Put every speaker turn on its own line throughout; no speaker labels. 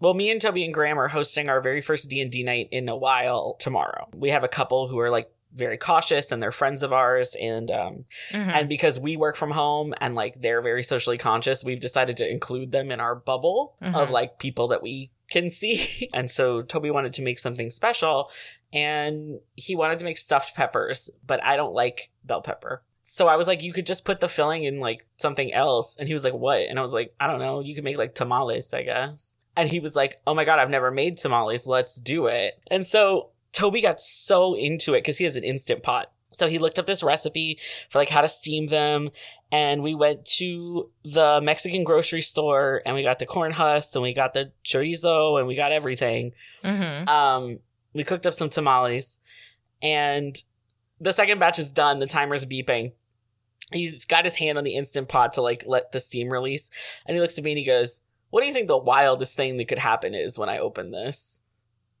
Well, me and Toby and Graham are hosting our very first D and D night in a while tomorrow. We have a couple who are like very cautious and they're friends of ours and um
Mhm.
and because we work from home and like they're very socially conscious we've decided to include them in our bubble of
Mhm.
like people that we can see and so toby wanted to make something special and he wanted to make stuffed peppers but i don't like bell pepper so i was like you could just put the filling in like something else and he was like what and i was like i don't know you could make like tamales i guess and he was like oh my god i've never made tamales. Let's do it. And so toby got so into it because he has an instant pot. So he looked up this recipe for like how to steam them. And we went to the mexican grocery store and we got the corn husks and we got the chorizo and we got everything.
Mhm.
um we cooked up some tamales. And the second batch is done. The timer's beeping. He's got his hand on the instant pot to like let the steam release. And he looks at me and he goes what do you think the wildest thing that could happen is when i open this?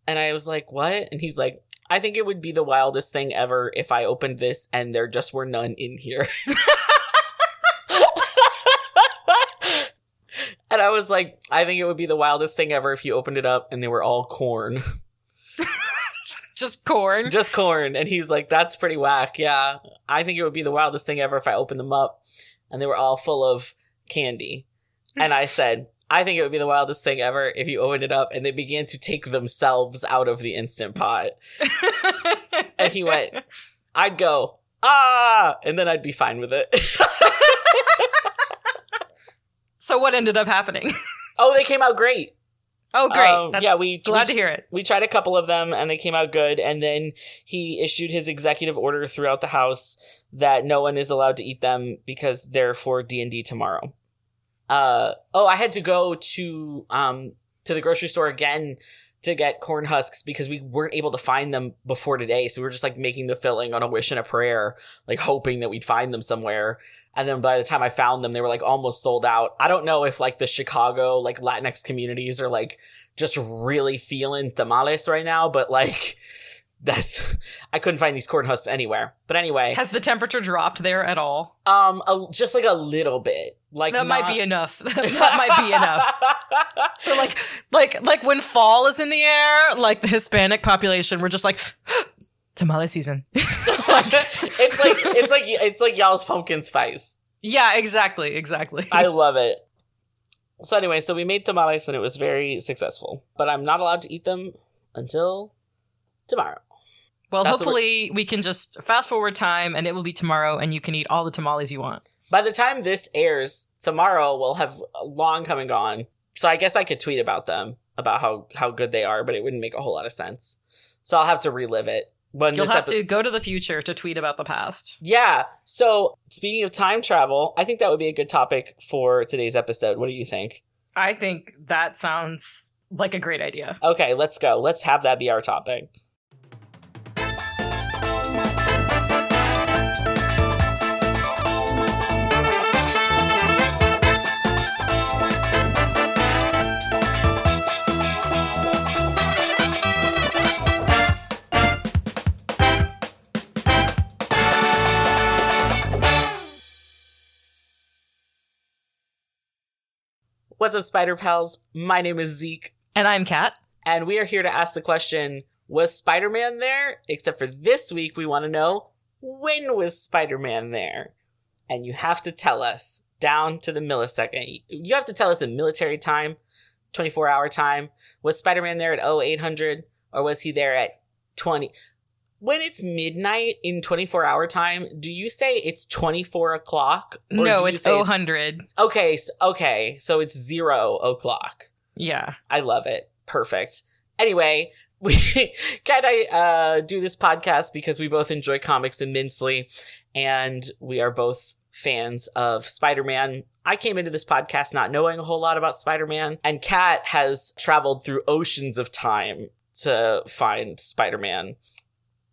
And i was like what? And he's like i think it would be the wildest thing ever if i opened this and there just were none in here. And i was like i think it would be the wildest thing ever if you opened it up and they were all corn.
Just corn.
just corn. And he's like that's pretty whack yeah. I think it would be the wildest thing ever if i opened them up and they were all full of candy. And i said i think it would be the wildest thing ever if you opened it up and they began to take themselves out of the instant pot and he went i'd go ah and then i'd be fine with it
so what ended up happening?
oh they came out great
Oh, great.
Um, yeah we
glad
we-
to hear it.
we tried a couple of them and they came out good and then he issued his executive order throughout the house that no one is allowed to eat them because they're for d&d tomorrow uh oh i had to go to um to the grocery store again to get corn husks because we weren't able to find them before today. So we were just like making the filling on a wish and a prayer like hoping that we'd find them somewhere. And then by the time i found them they were like almost sold out. I don't know if like the chicago like latinx communities are like just really feeling tamales right now, but like that's I couldn't find these corn husks anywhere. But anyway,
Has the temperature dropped there at all?
um, a, just like a little bit, like
that might be enough. that might be enough. Like, like, like when fall is in the air, like the Hispanic population, we're just like, tamale season.
it's like it's like it's like y'all's pumpkin spice.
yeah, exactly, exactly.
I love it. So anyway, so we made tamales and it was very successful, but I'm not allowed to eat them until tomorrow.
Well,
that's
hopefully we can just fast forward time and it will be tomorrow and you can eat all the tamales you want.
By the time this airs, tomorrow will have long come and gone. So I guess I could tweet about them, about how, how good they are, but it wouldn't make a whole lot of sense. So I'll have to relive it. When
You'll have
epi-
to go to the future to tweet about the past.
Yeah. So speaking of time travel, I think that would be a good topic for today's episode. What do you think?
I think that sounds like a great idea.
Okay, let's go. Let's have that be our topic. What's up, Spider Pals? My name is Zeke.
And I'm Cat.
And we are here to ask the question Was Spider Man there? Except for this week, we want to know when was Spider Man there? And you have to tell us down to the millisecond. You have to tell us in military time, 24 hour time. Was Spider Man there at 0800 or was he there at 20? When it's midnight in 24 hour time, do you say it's 24 o'clock? Or do
no, it's
say
000.
Okay, so, okay, so it's zero o'clock.
Yeah.
I love it. Perfect. Anyway, we can I uh, do this podcast because we both enjoy comics immensely, and we are both fans of Spider-Man. I came into this podcast not knowing a whole lot about Spider-Man, and Cat has traveled through oceans of time to find Spider-Man.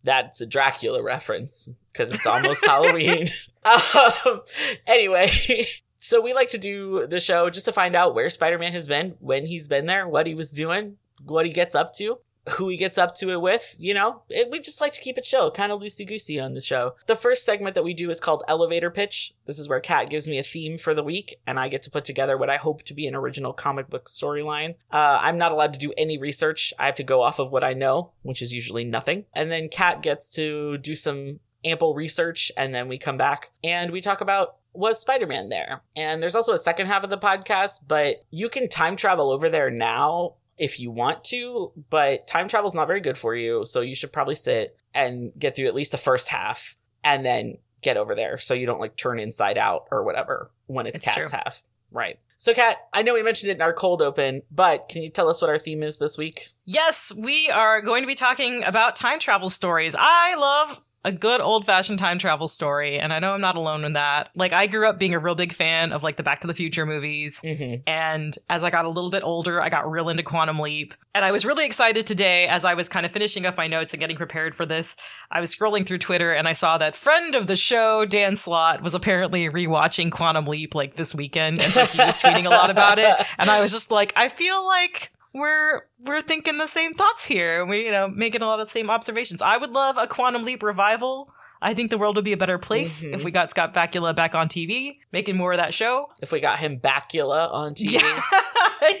That's a Dracula reference because it's almost Halloween. Um, anyway, so we like to do the show just to find out where Spider-Man has been, when he's been there, what he was doing, what he gets up to. Who he gets up to it with. You know, it, we just like to keep it chill, kind of loosey goosey on the show. The first segment that we do is called Elevator Pitch. This is where Cat gives me a theme for the week, and I get to put together what I hope to be an original comic book storyline. Uh, I'm not allowed to do any research. I have to go off of what I know, which is usually nothing. And then Cat gets to do some ample research, and then we come back and we talk about was Spider Man there? And there's also a second half of the podcast, but you can time travel over there now if you want to, but time travel is not very good for you. So you should probably sit and get through at least the first half and then get over there so you don't like turn inside out or whatever when it's,
It's
Cat's
true.
half. Right. So, Cat, I know we mentioned it in our cold open, but can you tell us what our theme is this week?
Yes, we are going to be talking about time travel stories. I love a good old fashioned time travel story, and I know I'm not alone in that. Like, I grew up being a real big fan of like the Back to the Future movies.
Mm-hmm.
And as I got a little bit older, I got real into Quantum Leap. And I was really excited today as I was kind of finishing up my notes and getting prepared for this. I was scrolling through Twitter and I saw that friend of the show, Dan Slott, was apparently rewatching Quantum Leap like this weekend. And so he was tweeting a lot about it. And I was just like, I feel like we're we're thinking the same thoughts here. We, you know, making a lot of the same observations. I would love a Quantum Leap revival. I think the world would be a better place
Mhm.
if we got Scott Bakula back on TV, making more of that show.
If we got him Bacula on TV.
Yeah,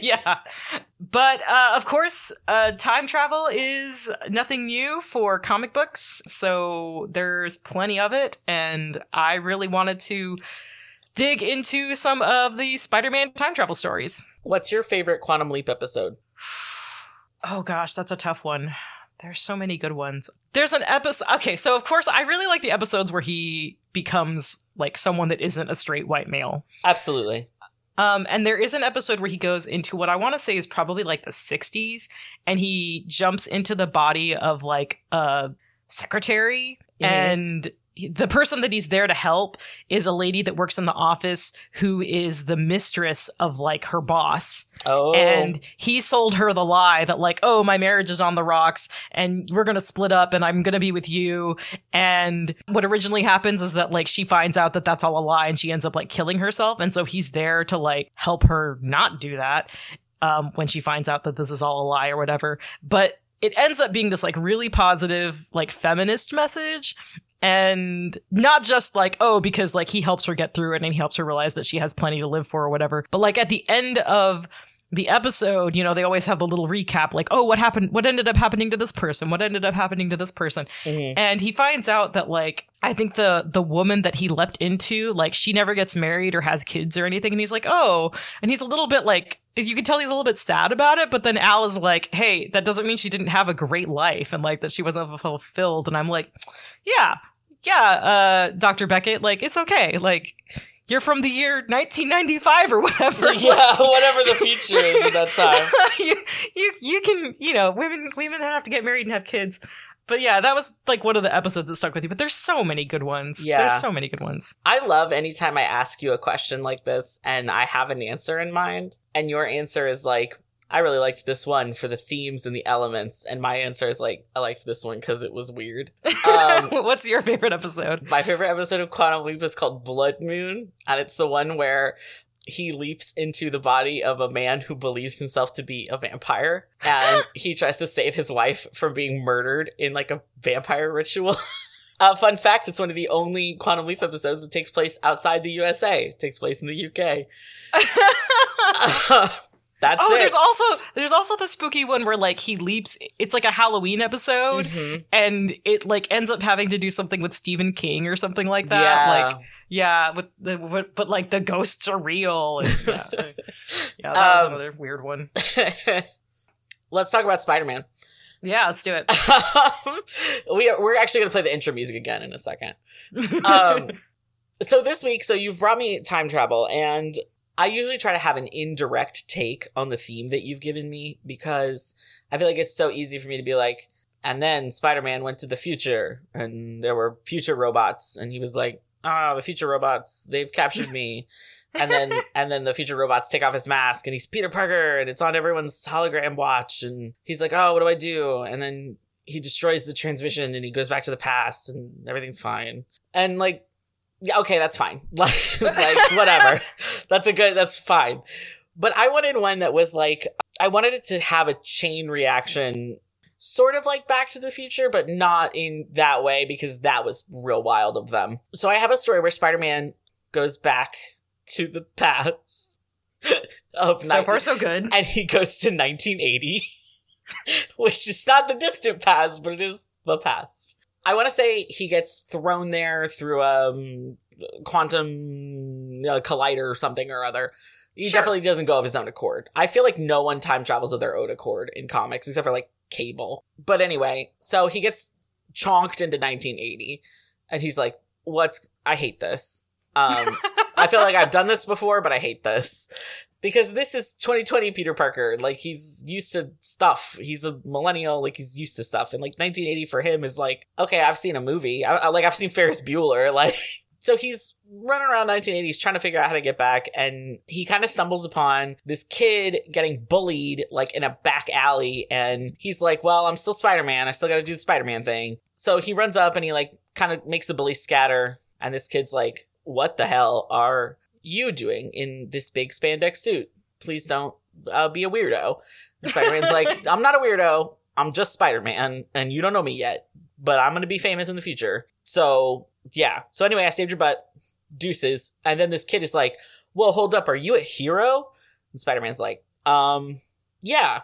yeah. But uh, of course, uh, time travel is nothing new for comic books, so there's plenty of it, and I really wanted to dig into some of the Spider-Man time travel stories.
What's your favorite Quantum Leap episode?
Oh gosh, that's a tough one. There's so many good ones. There's an episode. Okay, so of course, I really like the episodes where he becomes like someone that isn't a straight white male.
Absolutely.
Um, and there is an episode where he goes into what I want to say is probably like the 60s, and he jumps into the body of like a secretary,
Mhm.
and the person that he's there to help is a lady that works in the office who is the mistress of like her boss.
Oh.
And he sold her the lie that, like, oh, my marriage is on the rocks and we're going to split up and I'm going to be with you. And what originally happens is that, like, she finds out that that's all a lie and she ends up, like, killing herself. And so he's there to, like, help her not do that um, when she finds out that this is all a lie or whatever. But it ends up being this, like, really positive, like, feminist message. And not just like, oh, because like he helps her get through it and he helps her realize that she has plenty to live for or whatever. But like at the end of the episode, you know, they always have the little recap, like, oh, what happened? What ended up happening to this person? What ended up happening to this person?
Mhm.
And he finds out that, like, I think the the woman that he leapt into, like, she never gets married or has kids or anything. And he's like, oh, and he's a little bit like, you can tell he's a little bit sad about it. But then Al is like, hey, that doesn't mean she didn't have a great life and like that she wasn't fulfilled. And I'm like, yeah, yeah, uh, Dr. Beckett, like, it's okay. Like, you're from the year 1995 or whatever.
yeah, whatever the future is at that time.
you, you you can you know women women have to get married and have kids but yeah that was like one of the episodes that stuck with you but there's so many good ones
Yeah.
there's so many good ones
I love anytime I ask you a question like this and I have an answer in mind, and your answer is like, I really liked this one for the themes and the elements, and my answer is like, I liked this one because it was weird. Um,
what's your favorite episode
My favorite episode of Quantum Leap is called Blood Moon, and it's the one where he leaps into the body of a man who believes himself to be a vampire, and he tries to save his wife from being murdered in like a vampire ritual. Uh, fun fact: It's one of the only Quantum Leap episodes that takes place outside the USA. It takes place in the UK. That's
oh
it.
there's also there's also the spooky one where like he leaps it's like a halloween episode
Mhm.
and it like ends up having to do something with stephen king or something like that
yeah.
like yeah with the with, but like the ghosts are real and yeah yeah that was
Um,
another weird one
Let's talk about Spider-Man.
yeah let's do it
we are, we're actually going to play the intro music again in a second. Um, so this week, so you've brought me time travel, and I usually try to have an indirect take on the theme that you've given me because I feel like it's so easy for me to be like, and then Spider-Man went to the future, and there were future robots, and he was like, ah, the future robots, they've captured me. and then and then the future robots take off his mask and he's Peter Parker and it's on everyone's hologram watch and he's like, "Oh, what do I do?" And then he destroys the transmission and he goes back to the past and everything's fine. And like yeah, okay, that's fine. like like, whatever. That's a good that's fine. But I wanted one that was like I wanted it to have a chain reaction sort of like Back to the Future, but not in that way because that was real wild of them. So I have a story where Spider Man goes back to the past of
So
90
far, so good.
and he goes to 1980, which is not the distant past, but it is the past. I want to say he gets thrown there through um quantum uh, collider or something or other. He
Sure.
definitely doesn't go of his own accord. I feel like no one time travels of their own accord in comics except for like Cable. But anyway, so he gets chonked into 1980 and he's like, "What's I hate this." Um I feel like I've done this before, but I hate this. Because this is 2020 Peter Parker. Like, he's used to stuff. He's a millennial. Like, he's used to stuff. And, like, 1980 for him is like, okay, I've seen a movie. I, I- like, I've seen Ferris Bueller. Like, so he's running around 1980s trying to figure out how to get back. And he kind of stumbles upon this kid getting bullied, like, in a back alley. And he's like, well, I'm still Spider Man. I still got to do the Spider Man thing. So he runs up and he, like, kind of makes the bully scatter. And this kid's like, what the hell are you doing in this big spandex suit? Please don't uh, be a weirdo. And Spider Man's like, I'm not a weirdo. I'm just Spider Man, and you don't know me yet, but I'm going to be famous in the future. So, yeah. So, anyway, I saved your butt. Deuces. And then this kid is like, Whoa, hold up. Are you a hero? And Spider Man's like, Um, yeah.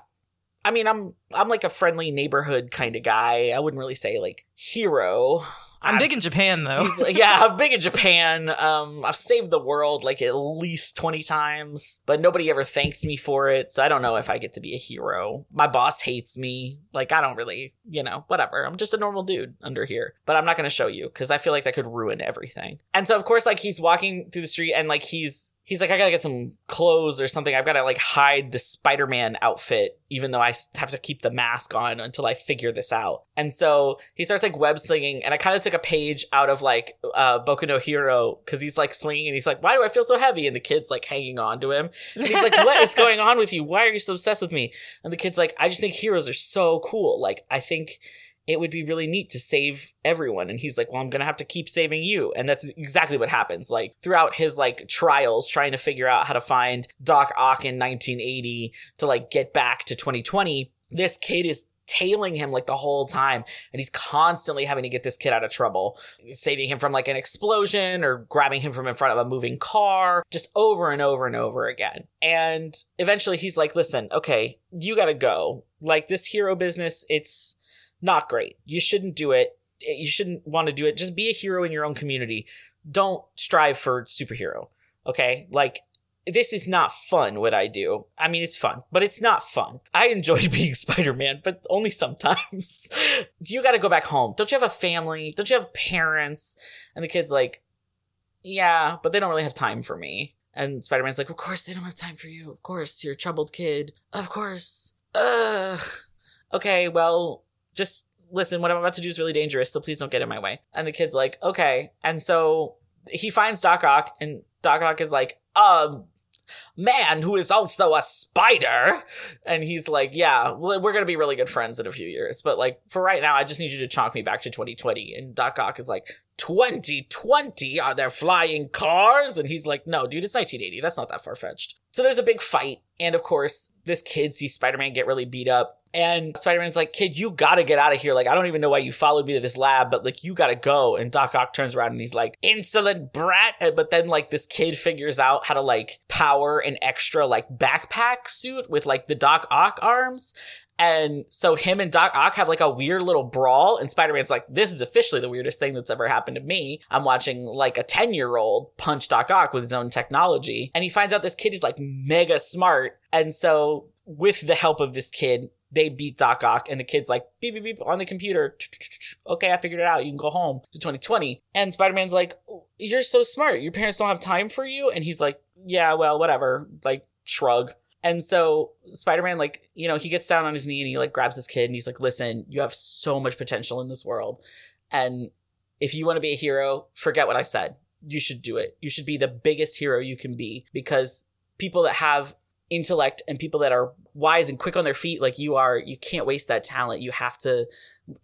I mean, I'm I'm like a friendly neighborhood kind of guy. I wouldn't really say like hero.
I'm
I've
big in Japan, though.
He's like, yeah, I'm big in Japan. Um, I've saved the world like at least 20 times, but nobody ever thanked me for it. So I don't know if I get to be a hero. My boss hates me. Like, I don't really, you know, whatever. I'm just a normal dude under here, but I'm not going to show you because I feel like that could ruin everything. And so, of course, like he's walking through the street and like he's, he's like, I gotta get some clothes or something. I've gotta like hide the Spider Man outfit, even though I have to keep the mask on until I figure this out. And so he starts like web slinging, and I kind of took a page out of like uh, Boku no Hero because he's like swinging and he's like, Why do I feel so heavy? And the kid's like hanging on to him. And he's like, What is going on with you? Why are you so obsessed with me? And the kid's like, I just think heroes are so cool. Like, I think it would be really neat to save everyone. And he's like, well, I'm to have to keep saving you. And that's exactly what happens. Like throughout his like trials trying to figure out how to find Doc Ock in 1980 to like get back to 2020, this kid is tailing him like the whole time and he's constantly having to get this kid out of trouble saving him from like an explosion or grabbing him from in front of a moving car just over and over and over again and eventually he's like listen okay you gotta go like this hero business it's not great. You shouldn't do it. Eh, you shouldn't want to do it. Just be a hero in your own community. Don't strive for superhero. Okay? Like, this is not fun what I do. I mean, it's fun, but it's not fun. I enjoy being Spider Man, but only sometimes. you gotta go back home. Don't you have a family? Don't you have parents? And the kid's like, yeah, but they don't really have time for me. And Spider Man's like, of course they don't have time for you. Of course, you're a troubled kid. Of course. Ugh. Okay, well, just listen, what I'm about to do is really dangerous, so please don't get in my way. And the kid's like, okay. And so he finds Doc Ock, and Doc Ock is like, um, man who is also a spider. And he's like, yeah, we're going to be really good friends in a few years. But like, for right now, I just need you to chonk me back to 2020. And Doc Ock is like, 2020? Are there flying cars? And he's like, no, dude, it's 1980. That's not that far fetched. So there's a big fight. And of course, this kid sees Spider Man get really beat up. And Spider Man's like, kid, you gotta get out of here. Like, I don't even know why you followed me to this lab, but like, you gotta go. And Doc Ock turns around and he's like, insolent brat. But then, like, this kid figures out how to, like, power an extra, like, backpack suit with, like, the Doc Ock arms. And so him and Doc Ock have like a weird little brawl, and Spider Man's like, This is officially the weirdest thing that's ever happened to me. I'm watching like a 10 year old punch Doc Ock with his own technology. And he finds out this kid is like mega smart. And so, with the help of this kid, they beat Doc Ock, and the kid's like, beep, beep, beep, on the computer. Okay, I figured it out. You can go home to 2020. And Spider Man's like, You're so smart. Your parents don't have time for you. And he's like, Yeah, well, whatever. Like, shrug. And so Spider Man, like, you know, he gets down on his knee and he like grabs his kid and he's like, listen, you have so much potential in this world. And if you want to be a hero, forget what I said. You should do it. You should be the biggest hero you can be because people that have intellect and people that are wise and quick on their feet like you are, you can't waste that talent. You have to,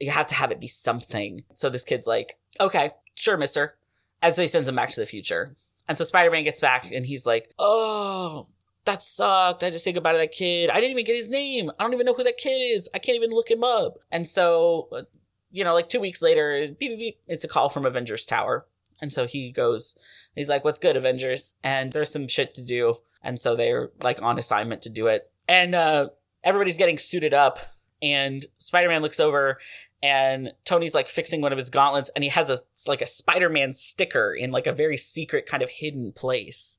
you have to have it be something. So this kid's like, okay, sure, mister. And so he sends him back to the future. And so Spider Man gets back and he's like, oh, that sucked. I just say goodbye to that kid. I didn't even get his name. I don't even know who that kid is. I can't even look him up. And so, uh, you know, like two weeks later, beep, beep, beep, it's a call from Avengers Tower. And so he goes, he's like, what's good, Avengers? And there's some shit to do. And so they're like on assignment to do it. And, uh, everybody's getting suited up and Spider-Man looks over and Tony's like fixing one of his gauntlets and he has a like a Spider-Man sticker in like a very secret kind of hidden place.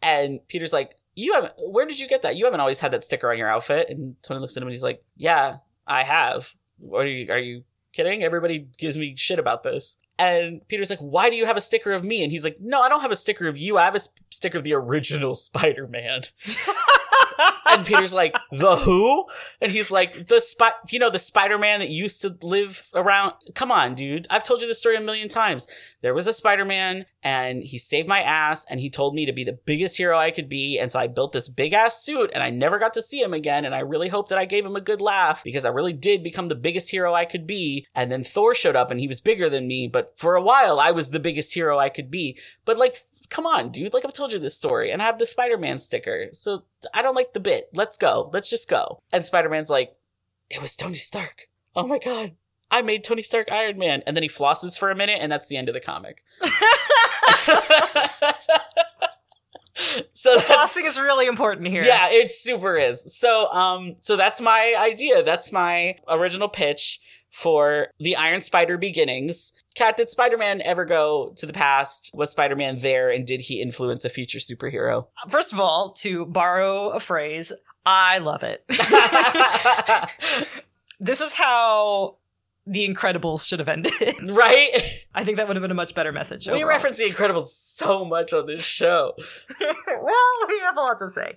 And Peter's like, "You haven't where did you get that? You haven't always had that sticker on your outfit." And Tony looks at him and he's like, "Yeah, I have. Are you are you kidding? Everybody gives me shit about this." And Peter's like, "Why do you have a sticker of me?" And he's like, "No, I don't have a sticker of you. I have a sp- sticker of the original Spider-Man." and Peter's like, the who? And he's like, the spot, you know, the Spider-Man that used to live around. Come on, dude. I've told you this story a million times. There was a Spider-Man and he saved my ass and he told me to be the biggest hero I could be. And so I built this big ass suit and I never got to see him again. And I really hope that I gave him a good laugh because I really did become the biggest hero I could be. And then Thor showed up and he was bigger than me. But for a while, I was the biggest hero I could be. But like, come on, dude. Like I've told you this story and I have the Spider-Man sticker. So I don't like the bit. Let's go. Let's just go. And Spider-Man's like, it was Tony Stark. Oh my God. I made Tony Stark Iron Man. And then he flosses for a minute and that's the end of the comic. so
Flossing is really important here.
yeah, it super is. So, um, so that's my idea. That's my original pitch for the Iron Spider beginnings. Cat, did Spider-Man ever go to the past? Was Spider-Man there and did he influence a future superhero?
First of all, to borrow a phrase, I love it. this is how the Incredibles should have ended.
right?
I think that would have been a much better message.
We
overall.
reference the Incredibles so much on this show.
well, we have a lot to say.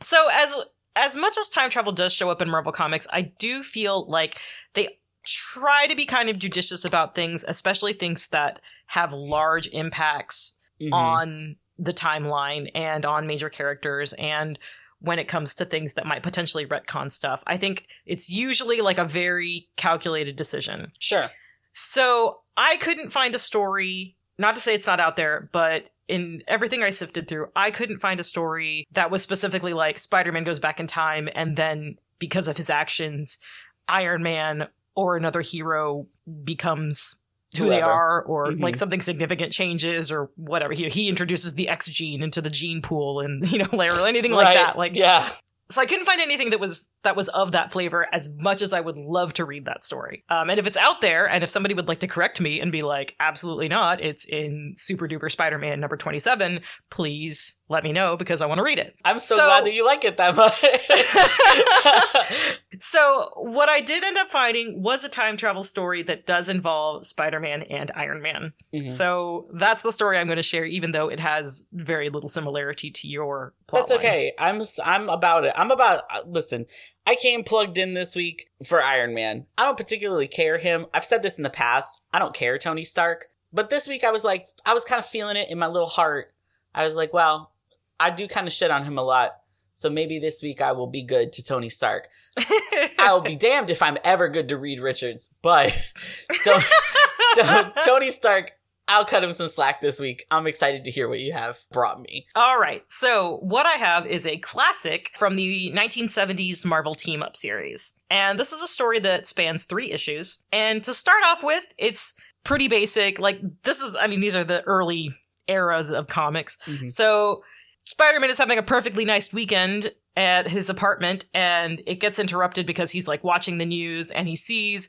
So as as much as time travel does show up in Marvel Comics, I do feel like they try to be kind of judicious about things, especially things that have large impacts
Mhm.
on the timeline and on major characters and when it comes to things that might potentially retcon stuff. I think it's usually like a very calculated decision.
Sure.
So I couldn't find a story, not to say it's not out there, but in everything I sifted through, I couldn't find a story that was specifically like Spider Man goes back in time and then because of his actions, Iron Man or another hero becomes who they are or
Mhm.
like something significant changes or whatever. He, he introduces the X gene into the gene pool and, you know, or anything like that. Like,
yeah.
so I couldn't find anything that was that was of that flavor as much as I would love to read that story. Um, and if it's out there, and if somebody would like to correct me and be like, absolutely not, it's in Super Duper Spider-Man number twenty-seven. Please let me know because I want to read it.
I'm so,
So-
glad that you like it that much.
So what I did end up finding was a time travel story that does involve Spider-Man and Iron Man.
Mhm.
So that's the story I'm going to share, even though it has very little similarity to your plot.
That's okay. I'm I'm about it. I'm about uh, listen. I came plugged in this week for Iron Man. I don't particularly care him. I've said this in the past. I don't care Tony Stark. But this week I was like I was kind of feeling it in my little heart. I was like, well, I do kind of shit on him a lot. So maybe this week I will be good to Tony Stark. I will be damned if I'm ever good to Reed Richards, but Tony Stark, I'll cut him some slack this week. I'm excited to hear what you have brought me.
All right. So, what I have is a classic from the 1970s Marvel Team Up series. And this is a story that spans three issues. And to start off with, it's pretty basic. Like, this is, I mean, these are the early eras of comics.
Mhm.
So, Spider Man is having a perfectly nice weekend at his apartment, and it gets interrupted because he's like watching the news and he sees.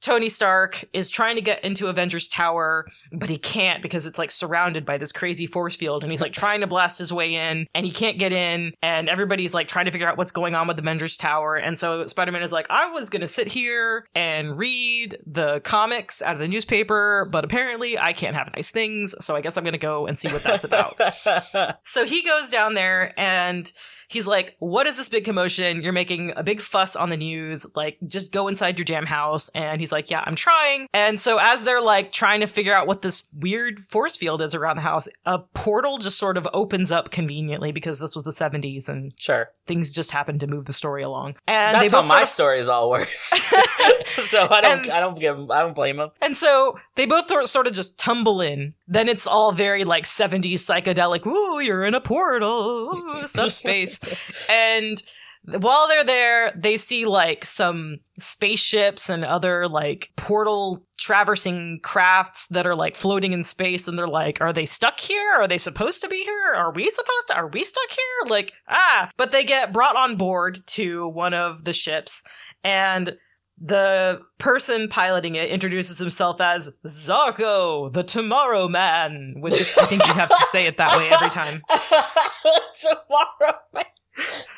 Tony Stark is trying to get into Avengers Tower, but he can't because it's like surrounded by this crazy force field and he's like trying to blast his way in and he can't get in and everybody's like trying to figure out what's going on with Avengers Tower and so Spider-Man is like I was going to sit here and read the comics out of the newspaper but apparently I can't have nice things so I guess I'm going to go and see what that's about. So he goes down there and he's like, What is this big commotion? You're making a big fuss on the news. Like, just go inside your damn house. And he's like, Yeah, I'm trying. And so as they're like trying to figure out what this weird force field is around the house, a portal just sort of opens up conveniently because this was the 70s and
sure.
things just happened to move the story along. And
That's how my
of-
stories all work. so I don't,
And-
I don't give, I don't blame him.
And so they both sort- of just tumble in. Then it's all very like 70s psychedelic. Ooh, you're in a portal, subspace. and while they're there, they see like some spaceships and other like portal traversing crafts that are like floating in space and they're like are they stuck here? Are they supposed to be here? Are we supposed to are we stuck here? Like ah! But they get brought on board to one of the ships and the person piloting it introduces himself as Zarko, the Tomorrow Man, which I think you have to say it that way every time.
tomorrow. Man.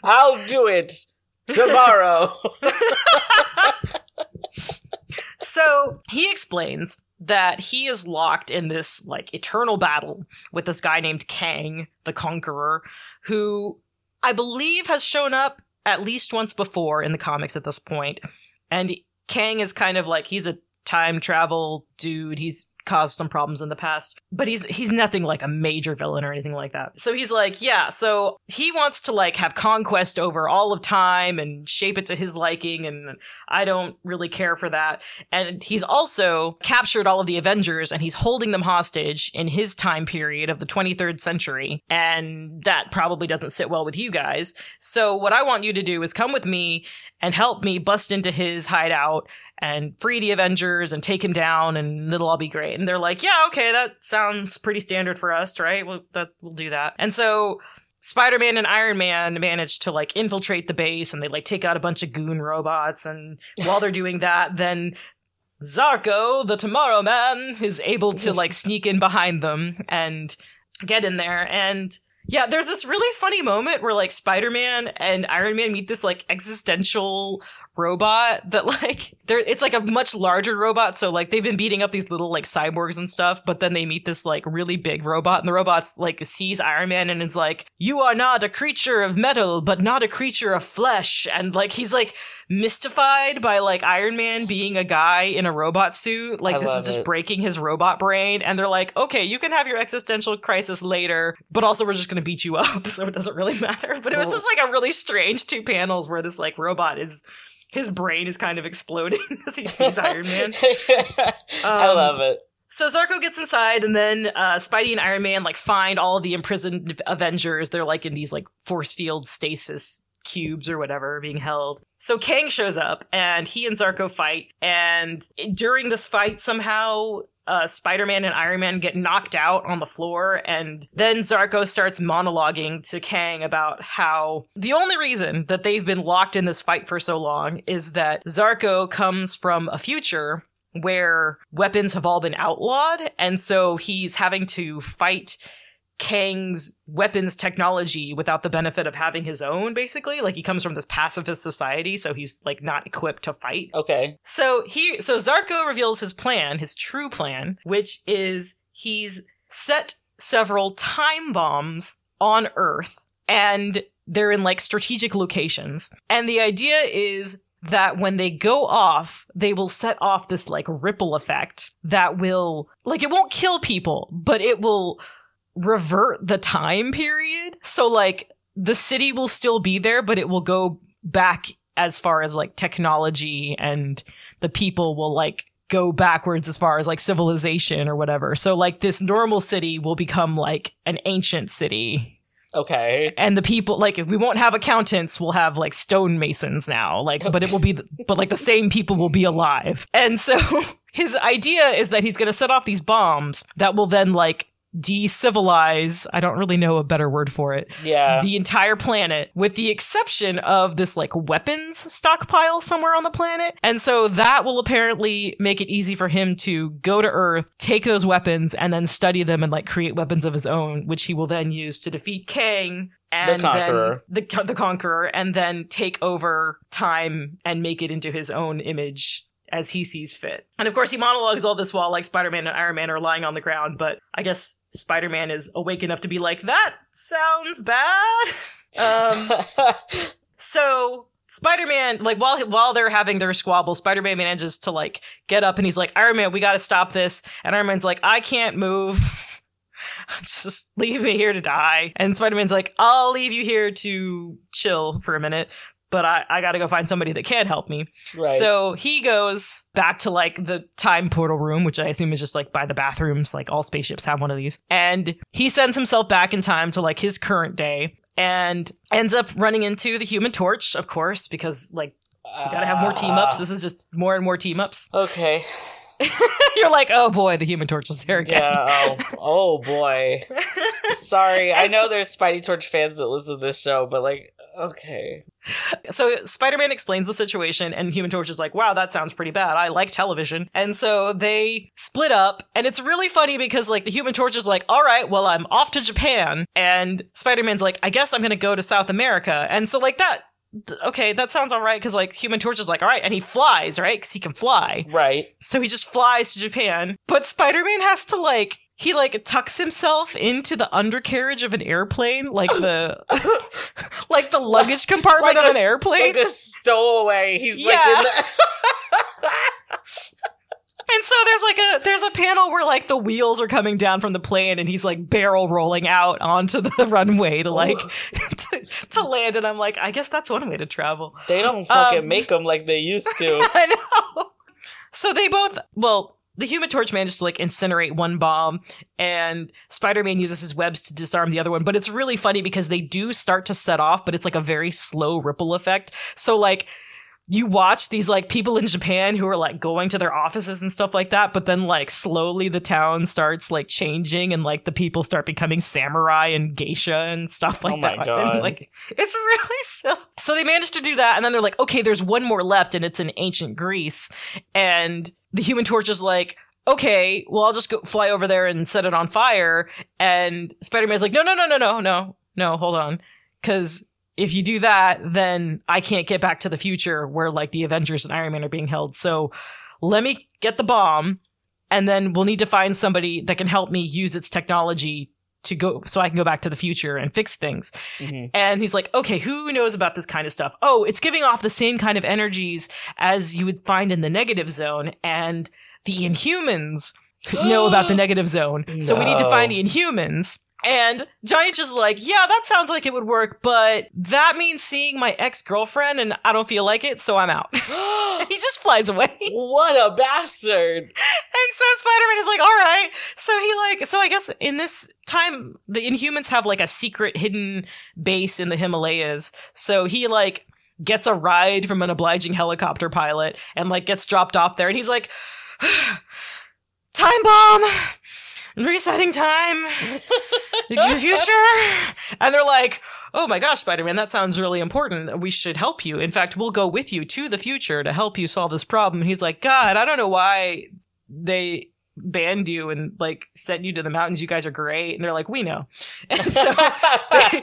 I'll do it tomorrow.
so he explains that he is locked in this like eternal battle with this guy named Kang, the Conqueror, who I believe has shown up at least once before in the comics at this point. And Kang is kind of like he's a time travel dude. He's caused some problems in the past, but he's he's nothing like a major villain or anything like that. So he's like, yeah, so he wants to like have conquest over all of time and shape it to his liking and I don't really care for that. And he's also captured all of the Avengers and he's holding them hostage in his time period of the 23rd century and that probably doesn't sit well with you guys. So what I want you to do is come with me and help me bust into his hideout and free the Avengers and take him down and it'll all be great. And they're like, yeah, okay, that sounds pretty standard for us, right? We'll, that, we'll do that. And so Spider-Man and Iron Man manage to like infiltrate the base and they like take out a bunch of goon robots. And while they're doing that, then Zarko, the Tomorrow Man, is able to like sneak in behind them and get in there. And yeah, there's this really funny moment where like Spider-Man and Iron Man meet this like existential robot that like it's like a much larger robot so like they've been beating up these little like cyborgs and stuff but then they meet this like really big robot and the robot's like sees Iron Man and is like you are not a creature of metal but not a creature of flesh and like he's like mystified by like Iron Man being a guy in a robot suit like
I
this is just
it.
breaking his robot brain and they're like okay you can have your existential crisis later but also we're just going to beat you up so it doesn't really matter but it was just like a really strange two panels where this like robot is his brain is kind of exploding as he sees Iron Man.
I
Um,
love it.
So Zarko gets inside, and then uh, Spidey and Iron Man like find all the imprisoned Avengers. They're like in these like force field stasis cubes or whatever being held. So Kang shows up, and he and Zarko fight. And during this fight, somehow. Uh, Spider-Man and Iron Man get knocked out on the floor, and then Zarko starts monologuing to Kang about how the only reason that they've been locked in this fight for so long is that Zarko comes from a future where weapons have all been outlawed, and so he's having to fight Kang's weapons technology without the benefit of having his own, basically. Like he comes from this pacifist society, so he's like not equipped to fight.
Okay.
So he so Zarko reveals his plan, his true plan, which is he's set several time bombs on Earth and they're in like strategic locations. And the idea is that when they go off, they will set off this like ripple effect that will like it won't kill people, but it will revert the time period. So like the city will still be there, but it will go back as far as like technology and the people will like go backwards as far as like civilization or whatever. So like this normal city will become like an ancient city.
Okay.
And the people like if we won't have accountants, we'll have like stonemasons now. Like but it will be but like the same people will be alive. And so his idea is that he's going to set off these bombs that will then like decivilize, I don't really know a better word for it,
Yeah.
the entire planet, with the exception of this like weapons stockpile somewhere on the planet. And so that will apparently make it easy for him to go to Earth, take those weapons, and then study them and like create weapons of his own, which he will then use to defeat Kang. And the
Conqueror.
then the the conqueror, and then take over time and make it into his own image as he sees fit. And of course, he monologues all this while like Spider-Man and Iron Man are lying on the ground. But I guess Spider-Man is awake enough to be like, "That sounds bad." um, so Spider-Man, like while while they're having their squabble, Spider-Man manages to like get up and he's like, "Iron Man, we got to stop this." And Iron Man's like, "I can't move." Just leave me here to die. And Spider-Man's like, I'll leave you here to chill for a minute, but I, I gotta go find somebody that can help me.
right.
So he goes back to like the time portal room, which I assume is just like by the bathrooms. Like all spaceships have one of these. And he sends himself back in time to like his current day. and ends up running into the Human Torch, of course, because like you gotta have more team ups. This is just more and more team ups.
Okay.
You're like, oh boy, the Human Torch is there again.
Yeah. Oh, oh boy. Sorry. I know there's Spidey Torch fans that listen to this show, but like, okay.
So Spider-Man explains the situation, and Human Torch is like, "Wow, that sounds pretty bad. I like television." And so they split up, and it's really funny because like the Human Torch is like, "All right, well, I'm off to Japan," and Spider-Man's like, "I guess I'm gonna go to South America," and so like that. Okay, that sounds all right because like Human Torch is like, all right, and he flies, right? Because he can fly.
Right.
So he just flies to Japan. But Spider Man has to like he like tucks himself into the undercarriage of an airplane, like the like the luggage compartment of
a
an airplane.
Like a stowaway. He's like
Yeah.
in the.
and so there's like a there's a panel where like the wheels are coming down from the plane and he's like barrel rolling out onto the runway to like to, to land and I'm like, I guess that's one way to travel.
they don't fucking
Um,
make them like they used to.
I know. So they both, well, the Human Torch manages to like incinerate one bomb, and Spider Man uses his webs to disarm the other one. But it's really funny because they do start to set off, but it's like a very slow ripple effect. So, like, you watch these like people in Japan who are like going to their offices and stuff like that, but then like slowly the town starts like changing and like the people start becoming samurai and geisha and stuff oh like
Oh my
that.
God.
And, like it's really silly. So they managed to do that, and then they're like, okay, there's one more left, and it's in ancient Greece. And the Human Torch is like, okay, well, I'll just go fly over there and set it on fire. And Spider Man's like, no, no, no, no, no, no, no, hold on, because if you do that, then I can't get back to the future where like the Avengers and Iron Man are being held. So let me get the bomb, and then we'll need to find somebody that can help me use its technology to go so I can go back to the future and fix things.
Mhm.
And he's like, okay, who knows about this kind of stuff? Oh, it's giving off the same kind of energies as you would find in the negative zone. And the Inhumans know about the negative zone. So we need to find the Inhumans. And Johnny just like, yeah, that sounds like it would work, but that means seeing my ex girlfriend, and I don't feel like it, so I'm out. he just flies away.
what a bastard!
And so Spider-Man is like, all right. So he like, so I guess in this time, the Inhumans have like a secret hidden base in the Himalayas. So he like gets a ride from an obliging helicopter pilot and like gets dropped off there. And he's like, time bomb, resetting time, the future. And they're like, oh my gosh, Spider-Man, that sounds really important. We should help you. In fact, we'll go with you to the future to help you solve this problem. And he's like, God, I don't know why they banned you and like sent you to the mountains. You guys are great. And they're like, we know. And so they,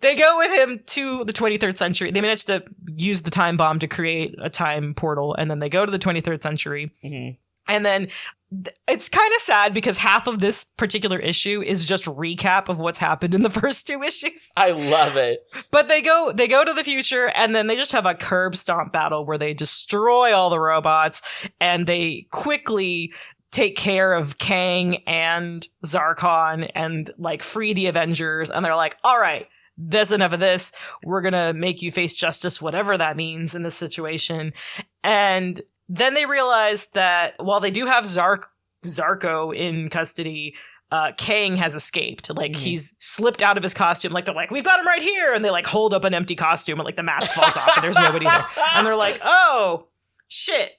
they go with him to the 23rd century. They manage to use the time bomb to create a time portal. And then they go to the 23rd century.
Mhm.
And then th- it's kind of sad because half of this particular issue is just recap of what's happened in the first two issues.
I love it.
But they go they go to the future and then they just have a curb stomp battle where they destroy all the robots and they quickly take care of Kang and Zarko and like free the Avengers and they're like, "All right, that's enough of this. We're going to make you face justice whatever that means in this situation." And then they realize that while they do have Zark Zarko in custody, uh, Kang has escaped. Like
Mhm.
he's slipped out of his costume. Like they're like, we've got him right here, and they like hold up an empty costume, and like the mask falls off, and there's nobody there. And they're like, oh shit.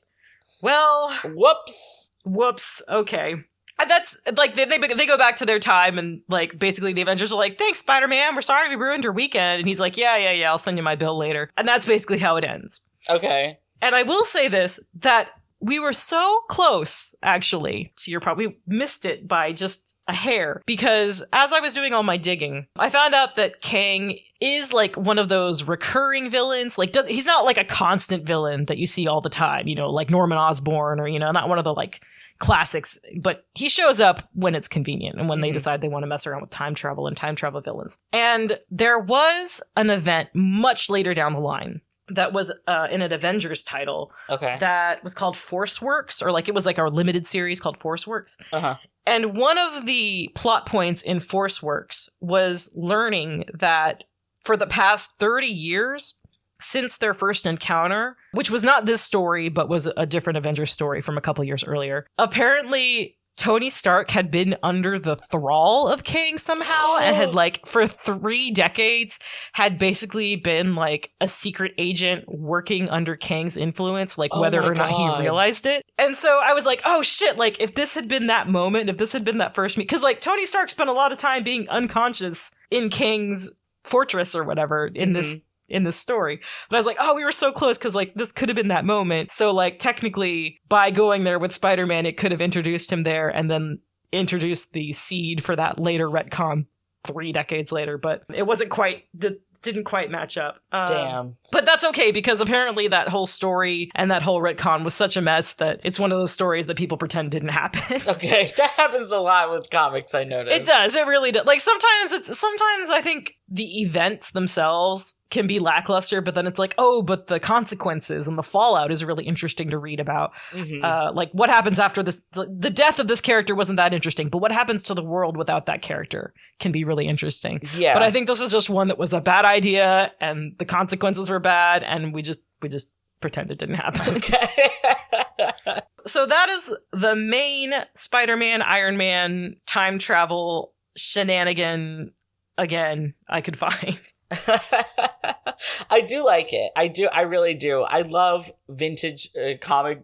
Well,
Whoops.
Whoops. Okay. And that's like they, they they go back to their time and like basically the Avengers are like, thanks Spider Man, we're sorry we ruined your weekend, and he's like, yeah yeah yeah, I'll send you my bill later, and that's basically how it ends.
Okay.
And I will say this that we were so close, actually. So you probably missed it by just a hair. Because as I was doing all my digging, I found out that Kang is like one of those recurring villains. Like, does, he's not like a constant villain that you see all the time, you know, like Norman Osborn or, you know, not one of the like classics, but he shows up when it's convenient and when they
Mhm.
decide they want to mess around with time travel and time travel villains. And there was an event much later down the line that was uh, in an Avengers title
Okay.
that was called Force Works, or like it was like our limited series called Force Works.
Uh huh.
And one of the plot points in Force Works was learning that for the past 30 years, since their first encounter, which was not this story, but was a different Avengers story from a couple years earlier, apparently Tony Stark had been under the thrall of Kang somehow and had like for 3 decades had basically been like a secret agent working under Kang's influence like
Oh
whether or not he realized it. And so I was like, "Oh shit, like if this had been that moment, if this had been that first meet cuz like Tony Stark spent a lot of time being unconscious in Kang's fortress or whatever in this mm-hmm. in this story. But I was like, oh, we were so close because like this could have been that moment. So like technically, by going there with Spider Man, it could have introduced him there and then introduced the seed for that later retcon three decades later. But it wasn't quite the didn't quite match up. Um,
Damn.
But that's okay because apparently that whole story and that whole retcon was such a mess that it's one of those stories that people pretend didn't happen.
Okay, that happens a lot with comics. I noticed.
It does. It really does. Like sometimes it's sometimes I think the events themselves can be lackluster, but then it's like, oh, but the consequences and the fallout is really interesting to read about.
Mhm.
Uh, like what happens after this? The, the death of this character wasn't that interesting, but what happens to the world without that character can be really interesting.
yeah,
But I think this was just one that was a bad idea, and the consequences were bad, and we just we just pretend it didn't happen.
okay.
so that is the main Spider-Man, Iron Man time travel shenanigan again I could find.
I do like it. I do. I really do. I love vintage uh, comic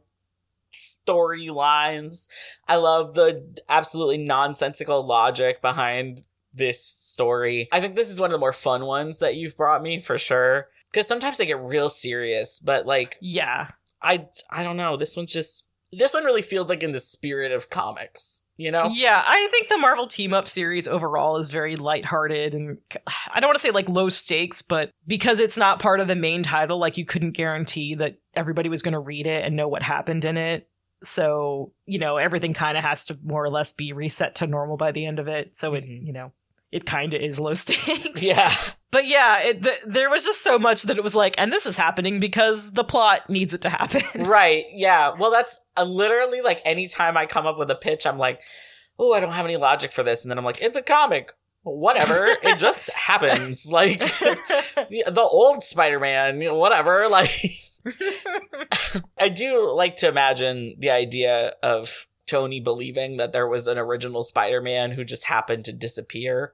storylines. I love the absolutely nonsensical logic behind this story. I think this is one of the more fun ones that you've brought me for sure. Because sometimes they get real serious, but like
Yeah.
I I don't know. This one's just this one really feels like in the spirit of comics. You know?
Yeah, I think the Marvel Team Up series overall is very lighthearted and I don't want to say like low stakes, but because it's not part of the main title, like you couldn't guarantee that everybody was going to read it and know what happened in it. So, you know, everything kind of has to more or less be reset to normal by the end of it. So it,
Mhm.
you know, it kind of is low stakes.
Yeah.
But yeah, it, th- there was just so much that it was like, and this is happening because the plot needs it to happen.
right. Yeah. Well, that's uh, literally like anytime I come up with a pitch, I'm like, oh, I don't have any logic for this. And then I'm like, it's a comic. Whatever. it just happens. Like the, the old Spider Man, you know, whatever. Like, I do like to imagine the idea of Tony believing that there was an original Spider Man who just happened to disappear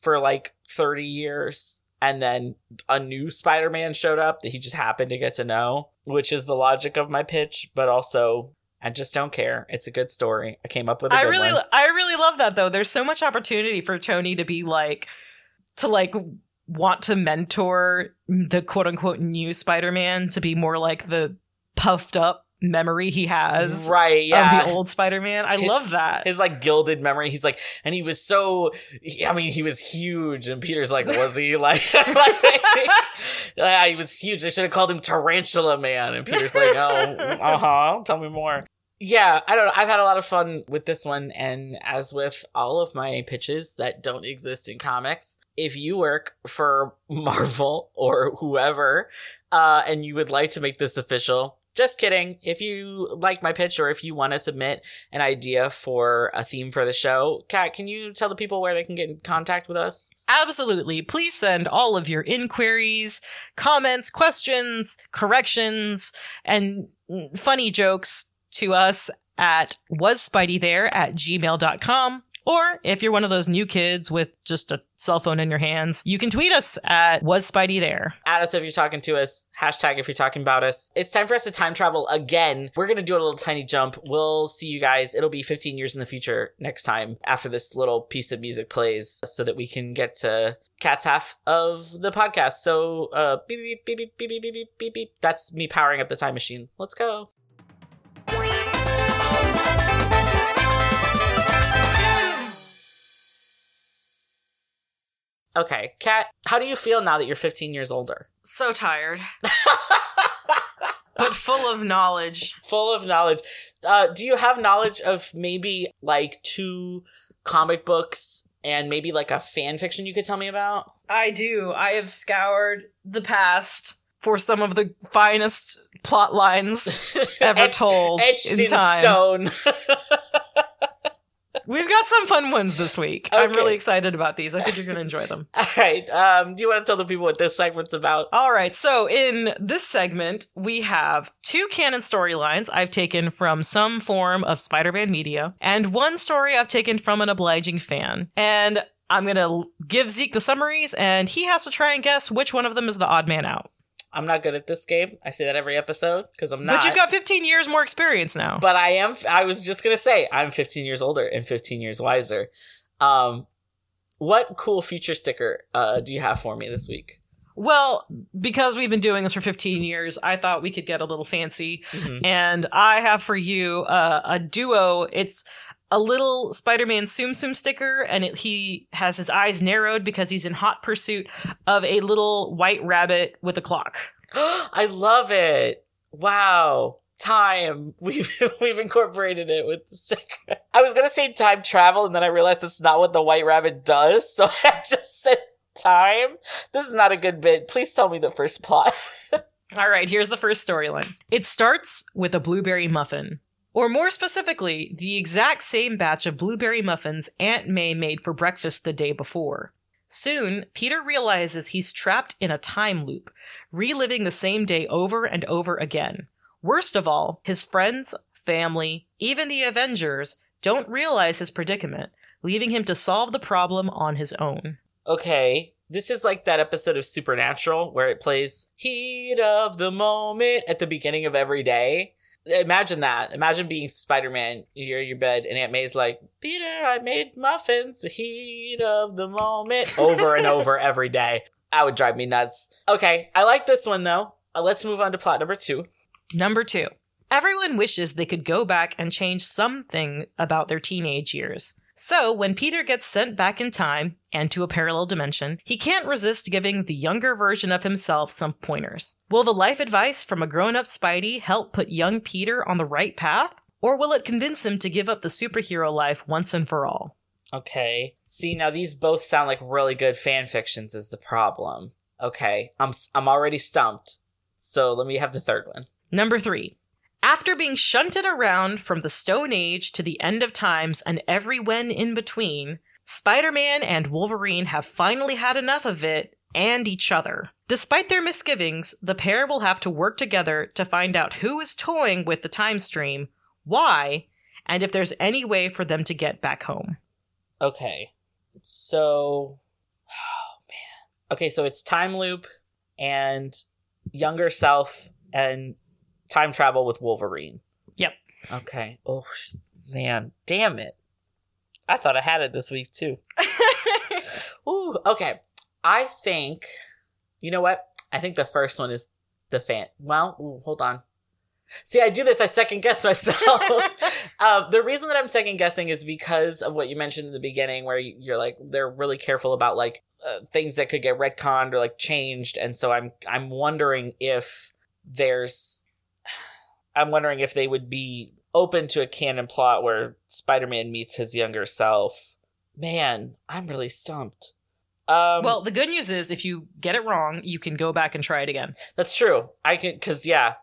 for like 30 years. And then a new Spider Man showed up that he just happened to get to know, which is the logic of my pitch, but also I just don't care. It's a good story. I came up with a
I
good
really,
one.
I really love that though. There's so much opportunity for Tony to be like, to like want to mentor the quote unquote new Spider-Man to be more like the puffed up memory he has
Right, yeah.
of the old Spider-Man. I
His-
love that.
his like gilded memory. He's like, and he was so. he- I mean, he was huge, and Peter's like, was he like? like yeah, he was huge. They should have called him Tarantula Man, and Peter's like, oh, uh huh. Tell me more. Yeah, I don't know. I've had a lot of fun with this one, and as with all of my pitches that don't exist in comics, if you work for Marvel or whoever, uh, and you would like to make this official, just kidding. If you like my pitch or if you want to submit an idea for a theme for the show, Cat, can you tell the people where they can get in contact with us?
Absolutely. Please send all of your inquiries, comments, questions, corrections, and funny jokes to us at was Spidey there at gmail.com. Or if you're one of those new kids with just a cell phone in your hands, you can tweet us at was Spidey there.
Add us if you're talking to us. Hashtag if you're talking about us. It's time for us to time travel again. We're to do a little tiny jump. We'll see you guys. It'll be 15 years in the future next time after this little piece of music plays so that we can get to Cat's half of the podcast. So, uh, beep, beep, beep, beep, beep, beep, beep, beep, beep. That's me powering up the time machine. Let's go. Okay, Cat, how do you feel now that you're 15 years older?
So tired, but full of knowledge.
Full of knowledge. Uh, do you have knowledge of maybe like two comic books and maybe like a fan fiction you could tell me about?
I do. I have scoured the past for some of the finest plot lines ever
Etched-
told
etched
in
in
time.
stone.
We've got some fun ones this week. I'm really excited about these. I think you're going to enjoy them.
All right. Um, do you want to tell the people what this segment's about?
All right, so in this segment, we have two canon storylines I've taken from some form of Spider Man media, and one story I've taken from an obliging fan. And I'm going to give Zeke the summaries, and he has to try and guess which one of them is the odd man out.
I'm not good at this game. I say that every episode because I'm not.
But you've got 15 years more experience now.
but I am. I was just gonna say I'm 15 years older and 15 years wiser. Um, what cool future sticker uh, do you have for me this week?
well, because we've been doing this for 15 years, I thought we could get a little fancy.
Mhm.
and I have for you uh, a duo. It's a little Spider-Man Tsum Tsum sticker, and it, he has his eyes narrowed because he's in hot pursuit of a little white rabbit with a clock.
I love it. Wow. Time. We've we've incorporated it with the sticker. I was gonna say time travel, and then I realized that's not what the White Rabbit does. So I just said time. This is not a good bit. Please tell me the first plot.
All right, here's the first storyline. It starts with a blueberry muffin. Or more specifically, the exact same batch of blueberry muffins Aunt May made for breakfast the day before. Soon, Peter realizes he's trapped in a time loop, reliving the same day over and over again. Worst of all, his friends, family, even the Avengers don't realize his predicament, leaving him to solve the problem on his own.
okay. This is like that episode of Supernatural where it plays Heat of the Moment at the beginning of every day. Imagine that. Imagine being Spider Man. You're in your bed, and Aunt May's like, Peter, I made muffins, the heat of the moment, over and over every day. That would drive me nuts. Okay, I like this one though. Uh, let's move on to plot number two.
Number two. Everyone wishes they could go back and change something about their teenage years. So, when Peter gets sent back in time and to a parallel dimension, he can't resist giving the younger version of himself some pointers. Will the life advice from a grown up Spidey help put young Peter on the right path? Or will it convince him to give up the superhero life once and for all?
Okay. See, now these both sound like really good fan fictions is the problem. Okay, I'm I'm already stumped. So let me have the third one.
Number three. After being shunted around from the Stone Age to the end of times and every when in between, Spider Man and Wolverine have finally had enough of it and each other. Despite their misgivings, the pair will have to work together to find out who is toying with the time stream, why, and if there's any way for them to get back home.
Okay. So oh man. Okay, so it's time loop and younger self and time travel with Wolverine.
Yep.
Okay. Oh man, damn it. I thought I had it this week too. Ooh, okay. I think you know what? I think the first one is the fan. Well, ooh, hold on. See, I do this. I second guess myself. um, the reason that I'm second guessing is because of what you mentioned in the beginning, where you- you're like they're really careful about like uh, things that could get retconned or like changed, and so I'm I'm wondering if there's I'm wondering if they would be open to a canon plot where Spider-Man meets his younger self. Man, I'm really stumped. Um,
well, the good news is if you get it wrong, you can go back and try it again.
That's true. I can, cause yeah.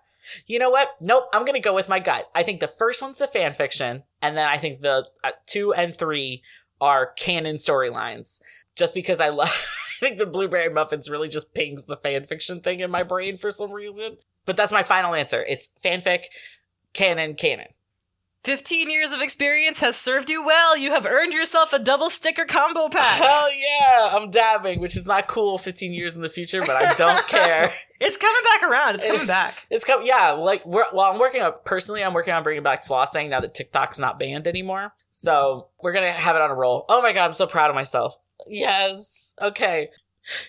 You know what? Nope. I'm gonna go with my gut. I think the first one's the fan fiction, and then I think the uh, two and three are canon storylines. Just because I love, I think the blueberry muffins really just pings the fan fiction thing in my brain for some reason. But that's my final answer. It's fanfic, canon, canon.
15 years of experience has served you well. You have earned yourself a double sticker combo pack.
Hell yeah! I'm dabbing, which is not cool 15 years in the future, but I don't care.
It's coming back around. It's coming back.
It's come, yeah. Like, we're, well, I'm working on personally. I'm working on bringing back flossing now that TikTok's not banned anymore. So we're gonna have it on a roll. Oh my god, I'm so proud of myself. Yes. Okay.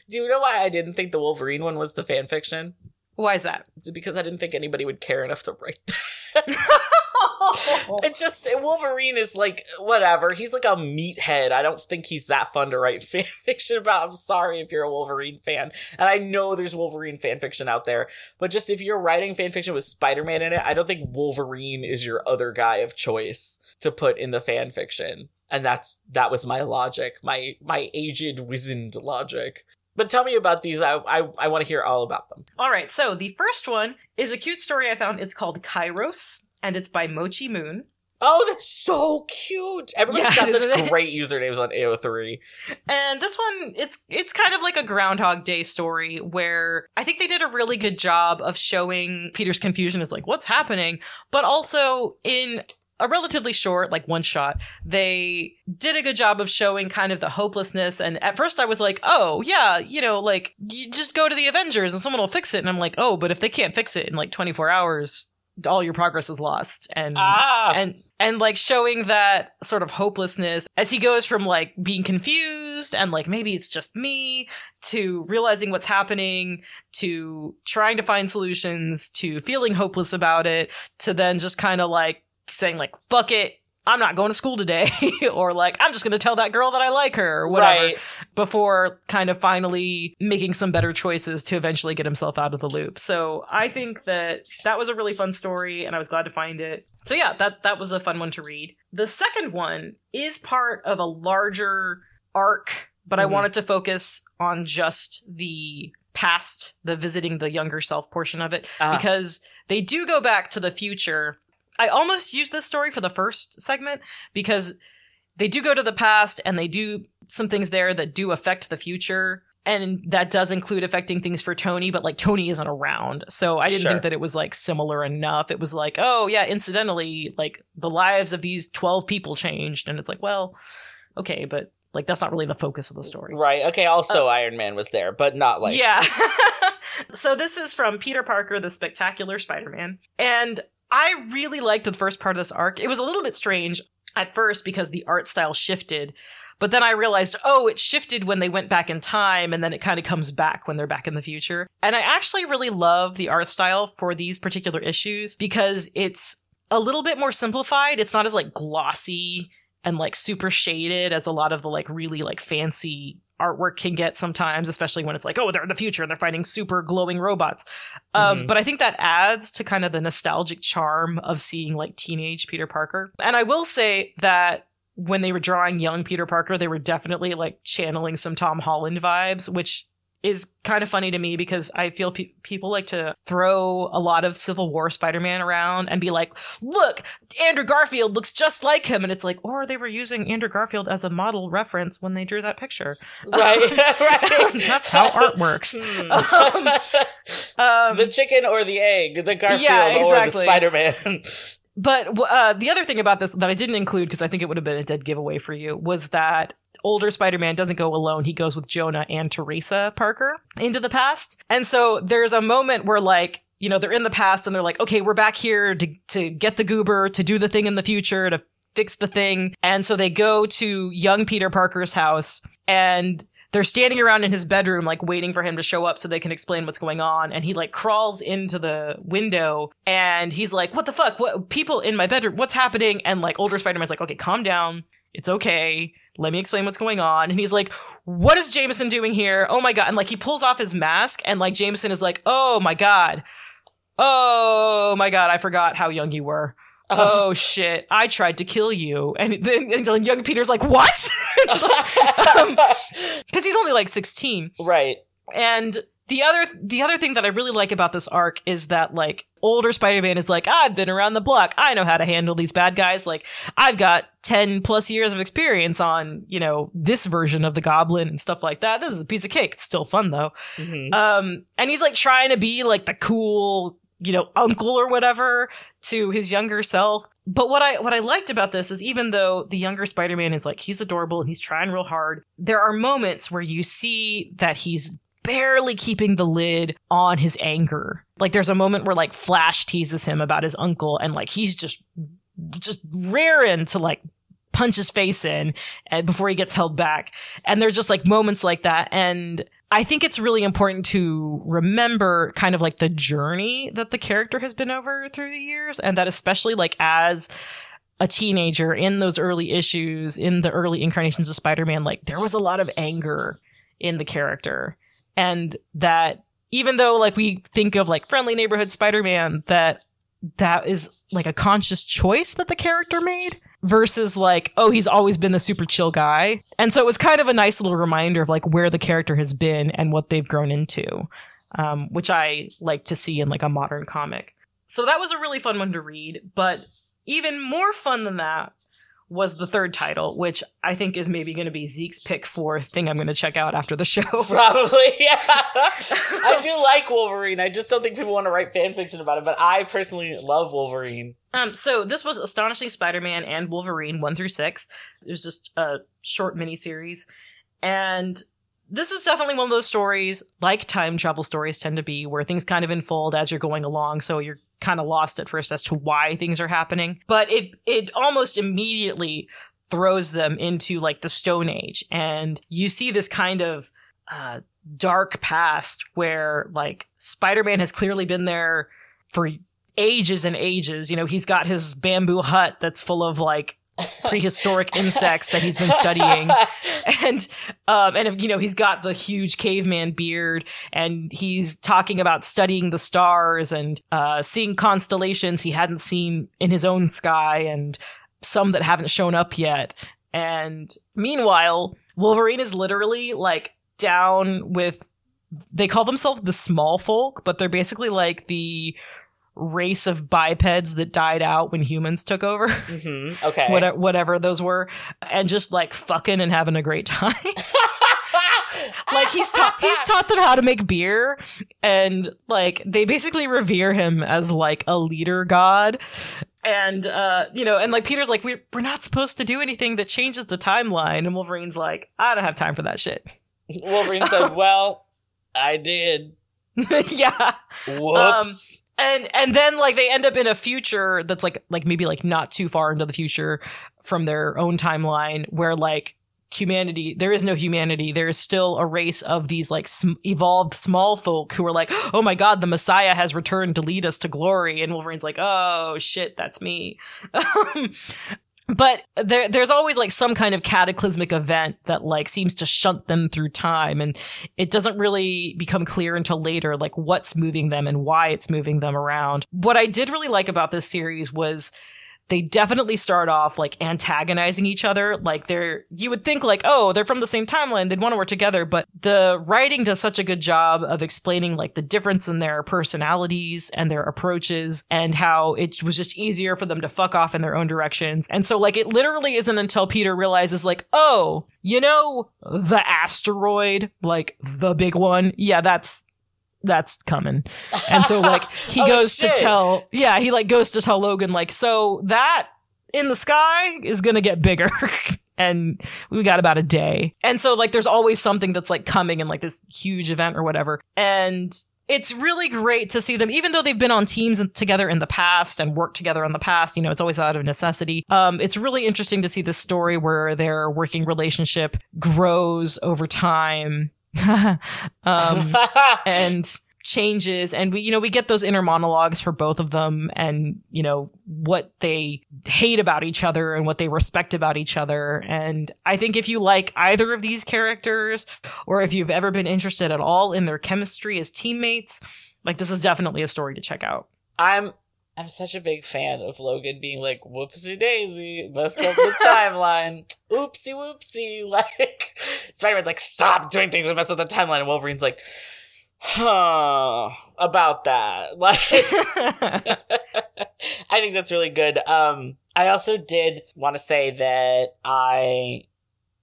Do you know why I didn't think the Wolverine one was the fan fiction?
Why is that?
Because I didn't think anybody would care enough to write that. it just Wolverine is like whatever. He's like a meathead. I don't think he's that fun to write fan fiction about. I'm sorry if you're a Wolverine fan, and I know there's Wolverine fan fiction out there. But just if you're writing fan fiction with Spider-Man in it, I don't think Wolverine is your other guy of choice to put in the fan fiction. And that's that was my logic, my my aged wizened logic. But tell me about these. I I, I want to hear all about them.
All right, so the first one is a cute story I found. It's called Kairos, and it's by Mochi Moon.
Oh, that's so cute. Everybody's
Yeah,
got such great usernames on AO3.
And this one, it's it's kind of like a Groundhog Day story where I think they did a really good job of showing Peter's confusion as like what's happening, but also in a relatively short, like one shot, they did a good job of showing kind of the hopelessness. And at first I was like, oh, yeah, you know, like, you just go to the Avengers and someone will fix it. And I'm like, oh, but if they can't fix it in like 24 hours, all your progress is lost. And
Ah.
and and like showing that sort of hopelessness as he goes from like being confused and like maybe it's just me to realizing what's happening to trying to find solutions to feeling hopeless about it to then just kind of like saying like fuck it I'm not going to school today or like I'm just going to tell that girl that I like her or whatever
Right.
before kind of finally making some better choices to eventually get himself out of the loop. So I think that that was a really fun story and I was glad to find it. So yeah, that that was a fun one to read. The second one is part of a larger arc, but I
Mhm.
wanted to focus on just the past, the visiting the younger self portion of it
Ah.
because they do go back to the future. I almost used this story for the first segment because they do go to the past and they do some things there that do affect the future. And that does include affecting things for Tony, but like Tony isn't around. So I didn't
Sure.
think that it was like similar enough. It was like, oh yeah, incidentally, like the lives of these 12 people changed. And it's like, well, okay, but like that's not really the focus of the story.
Right. Okay. Also, uh, Iron Man was there, but not like.
yeah. so this is from Peter Parker, the Spectacular Spider-Man, and I really liked the first part of this arc. It was a little bit strange at first because the art style shifted, but then I realized, oh, it shifted when they went back in time, and then it kind of comes back when they're back in the future. And I actually really love the art style for these particular issues because it's a little bit more simplified. It's not as like glossy and like super shaded as a lot of the like really like fancy artwork can get sometimes, especially when it's like, oh, they're in the future and they're fighting super glowing robots. Um,
Mhm.
but I think that adds to kind of the nostalgic charm of seeing like teenage Peter Parker. And I will say that when they were drawing young Peter Parker, they were definitely like channeling some Tom Holland vibes, which is kind of funny to me because I feel pe- people like to throw a lot of Civil War Spider-Man around and be like, "Look, Andrew Garfield looks just like him," and it's like, or they were using Andrew Garfield as a model reference when they drew that picture.
Right. right.
That's how art works.
Hmm.
Um,
the chicken or the egg, the Garfield
Yeah,
or the. Spider Man.
But uh, the other thing about this that I didn't include because I think it would have been a dead giveaway for you was that older Spider-Man doesn't go alone. He goes with Jonah and Teresa Parker into the past. And so there's a moment where like, you know, they're in the past and they're like, okay, we're back here to, to get the goober, to do the thing in the future, to fix the thing. And so they go to young Peter Parker's house and they're standing around in his bedroom, like waiting for him to show up so they can explain what's going on. And he like crawls into the window and he's like, what the fuck? What people in my bedroom? What's happening? And like older Spider-Man's like, okay, calm down. It's okay. Let me explain what's going on. And he's like, what is Jameson doing here? Oh my God. And like he pulls off his mask and like Jameson is like, oh my God. Oh my God. I forgot how young you were. Uh-huh. Oh shit! I tried to kill you, and then, and young Peter's like, "What?" Um, because he's only like sixteen.
right.
And the other the other thing that I really like about this arc is that like older Spider-Man is like, I've been around the block. I know how to handle these bad guys. Like I've got 10 plus years of experience on, you know, this version of the goblin and stuff like that. This is a piece of cake. It's still fun though.
Mhm.
Um and he's like trying to be like the cool, you know, uncle or whatever to his younger self. But what I what I liked about this is even though the younger Spider-Man is like he's adorable and he's trying real hard, there are moments where you see that he's barely keeping the lid on his anger. Like there's a moment where like Flash teases him about his uncle and like he's just just raring to like punch his face in and before he gets held back. And there's just like moments like that and I think it's really important to remember kind of like the journey that the character has been over through the years and that especially like as a teenager in those early issues in the early incarnations of Spider-Man like there was a lot of anger in the character and that even though like we think of like friendly neighborhood Spider-Man that that is like a conscious choice that the character made versus like oh he's always been the super chill guy. And so it was kind of a nice little reminder of like where the character has been and what they've grown into um, which i like to see in like a modern comic. So that was a really fun one to read but even more fun than that was the third title, which I think is maybe going to be Zeke's pick for thing I'm going to check out after the show.
Probably, yeah. I do like Wolverine. I just don't think people want to write fan fiction about it, but I personally love Wolverine.
Um, so this was Astonishing Spider-Man and Wolverine one through six. It was just a short miniseries, and this was definitely one of those stories, like time travel stories tend to be, where things kind of unfold as you're going along. So you're kind of lost at first as to why things are happening. But it it almost immediately throws them into like the Stone Age, and you see this kind of uh, dark past where like Spider-Man has clearly been there for ages and ages. You know, he's got his bamboo hut that's full of like prehistoric insects that he's been studying. And um and you know he's got the huge caveman beard and he's talking about studying the stars and uh seeing constellations he hadn't seen in his own sky and some that haven't shown up yet. And meanwhile wolverine is literally like down with they call themselves the small folk but they're basically like the race of bipeds that died out when humans took over.
Mm-hmm. Okay.
What, whatever those were, and just like fucking and having a great time. like he's taught he's taught them how to make beer, and like they basically revere him as like a leader god. And uh, you know, and like Peter's like, we're we're not supposed to do anything that changes the timeline, and Wolverine's like, I don't have time for that shit.
Wolverine said, "Well, I did."
yeah.
Whoops.
Um, and and then like they end up in a future that's like like maybe like not too far into the future from their own timeline where like humanity there is no humanity. There is still a race of these like sm- evolved small folk who are like oh my god the messiah has returned to lead us to glory. And wolverine's like oh shit that's me um, but there, there's always like some kind of cataclysmic event that like seems to shunt them through time and it doesn't really become clear until later like what's moving them and why it's moving them around. What i did really like about this series was they definitely start off like antagonizing each other. Like they're, you would think like, oh, they're from the same timeline. They'd want to work together. But the writing does such a good job of explaining like the difference in their personalities and their approaches and how it was just easier for them to fuck off in their own directions. And so like it literally isn't until Peter realizes like, oh, you know, the asteroid, like the big one. Yeah, that's that's coming. And so like he
Oh,
goes
shit.
to tell yeah, he like goes to tell Logan like so that in the sky is going to get bigger. and we got about a day. And so like there's always something that's like coming in like this huge event or whatever. And it's really great to see them, even though they've been on teams together in the past and worked together in the past. You know, it's always out of necessity. Um, it's really interesting to see this story where their working relationship grows over time. um, and changes. And we you know we get those inner monologues for both of them and you know what they hate about each other and what they respect about each other. And i think if you like either of these characters or if you've ever been interested at all in their chemistry as teammates like this is definitely a story to check out.
I'm I'm such a big fan of Logan being like, whoopsie daisy, messed up the timeline. Oopsie whoopsie. Like Spider-Man's like, stop doing things that mess up the timeline. And Wolverine's like, huh, about that. Like I think that's really good. Um I also did want to say that I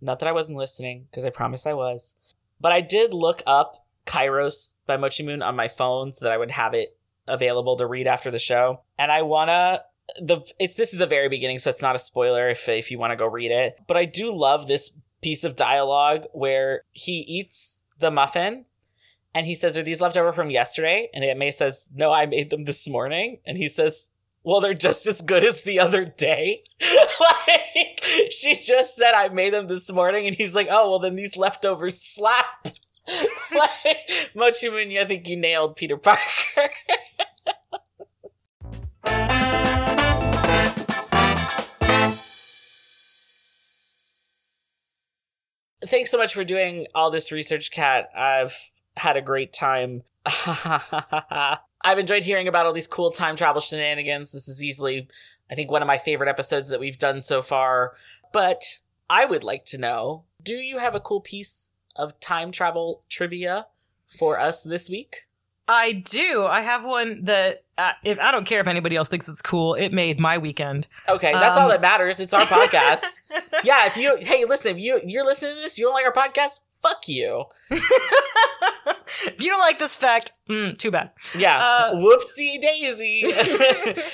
not that I wasn't listening, because I promised I was, but I did look up Kairos by Mochi Moon on my phone so that I would have it available to read after the show. And I wanna the it's this is the very beginning, so it's not a spoiler if if you want to go read it. But I do love this piece of dialogue where he eats the muffin and he says, Are these left over from yesterday? And Aunt May says, No, I made them this morning. And he says, Well, they're just as good as the other day. like, she just said, I made them this morning. And he's like, Oh, well, then these leftovers slap. like, Mochi I think you nailed Peter Parker. Thanks so much for doing all this research, Cat. I've had a great time. I've enjoyed hearing about all these cool time travel shenanigans. This is easily, I think, one of my favorite episodes that we've done so far. But I would like to know do you have a cool piece of time travel trivia for us this week?
I do. I have one that uh, if I don't care if anybody else thinks it's cool, it made my weekend.
Okay, that's all
Um,
that matters. It's our podcast. yeah, if you hey, listen, if you you're listening to this, you don't like our podcast, fuck you.
if you don't like this fact, mm, too bad.
Yeah.
Uh,
Whoopsie daisy.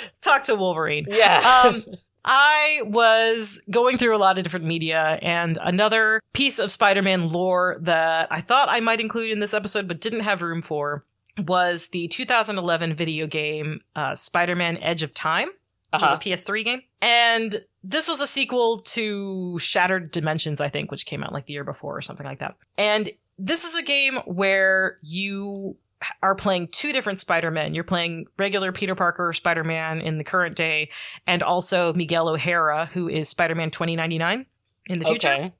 Talk to Wolverine.
yeah.
Um, I was going through a lot of different media, and another piece of Spider Man lore that I thought I might include in this episode but didn't have room for was the 2011 video game uh, Spider Man Edge of Time, which
Uh-huh.
is a PS3 game. And this was a sequel to Shattered Dimensions, I think, which came out like the year before or something like that. And this is a game where you are playing two different Spider-Men. You're playing regular Peter Parker Spider-Man in the current day, and also Miguel O'Hara, who is Spider-Man 2099 in the future.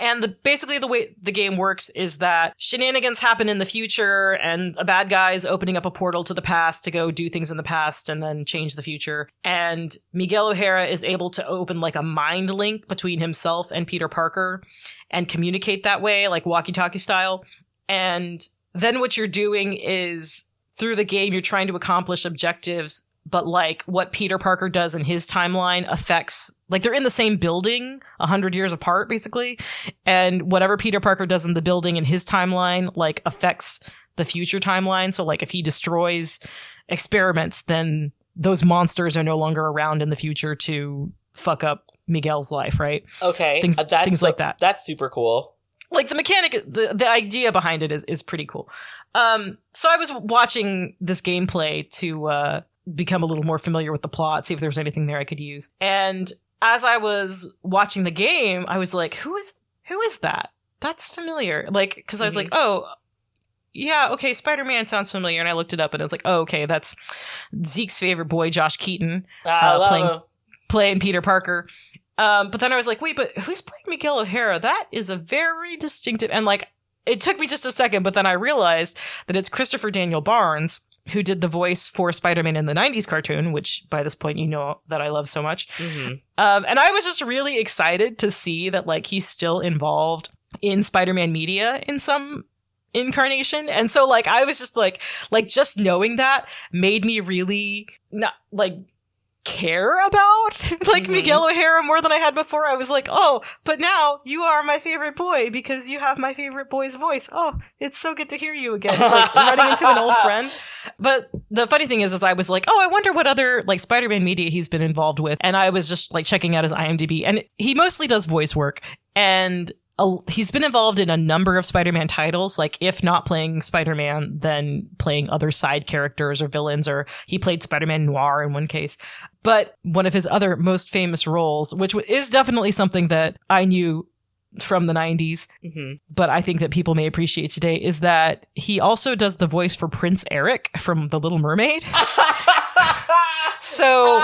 And the basically the way the game works is that shenanigans happen in the future, and a bad guy is opening up a portal to the past to go do things in the past and then change the future. And Miguel O'Hara is able to open like a mind link between himself and Peter Parker and communicate that way, like walkie-talkie style. And then what you're doing is through the game you're trying to accomplish objectives but like what Peter Parker does in his timeline affects like they're in the same building a hundred years apart basically and whatever Peter Parker does in the building in his timeline like affects the future timeline so like if he destroys experiments then those monsters are no longer around in the future to fuck up Miguel's life right
Okay.
Things-
Uh, that's
things like that.
That's super cool.
like the mechanic the, the idea behind it is, is pretty cool um so i was watching this gameplay to uh become a little more familiar with the plot see if there was anything there i could use and as i was watching the game i was like who is who is that that's familiar like because i was
Mhm.
like oh yeah okay spider-man sounds familiar and i looked it up and i was like oh okay that's zeke's favorite boy josh keaton
I
Uh, playing-
him.
playing Peter Parker. Um, but then I was like, wait, but who's playing Miguel O'Hara? That is a very distinctive. And like, it took me just a second, but then I realized that it's Christopher Daniel Barnes who did the voice for Spider-Man in the 90s cartoon, which by this point you know that I love so much.
Mhm.
Um, and I was just really excited to see that like he's still involved in Spider-Man media in some incarnation. And so like I was just like like just knowing that made me really not like care about like
Mhm.
Miguel O'Hara more than I had before. I was like, "Oh, but now you are my favorite boy because you have my favorite boy's voice." Oh, it's so good to hear you again. It's like running into an old friend. But the funny thing is, is I was like, oh, I wonder what other like Spider-Man media he's been involved with, and I was just like checking out his IMDb, and he mostly does voice work, and a, he's been involved in a number of Spider-Man titles. Like, if not playing Spider-Man, then playing other side characters or villains, or he played Spider-Man Noir in one case. But one of his other most famous roles, which is definitely something that I knew from the 90s,
Mhm.
but I think that people may appreciate today, is that he also does the voice for Prince Eric from The Little Mermaid. So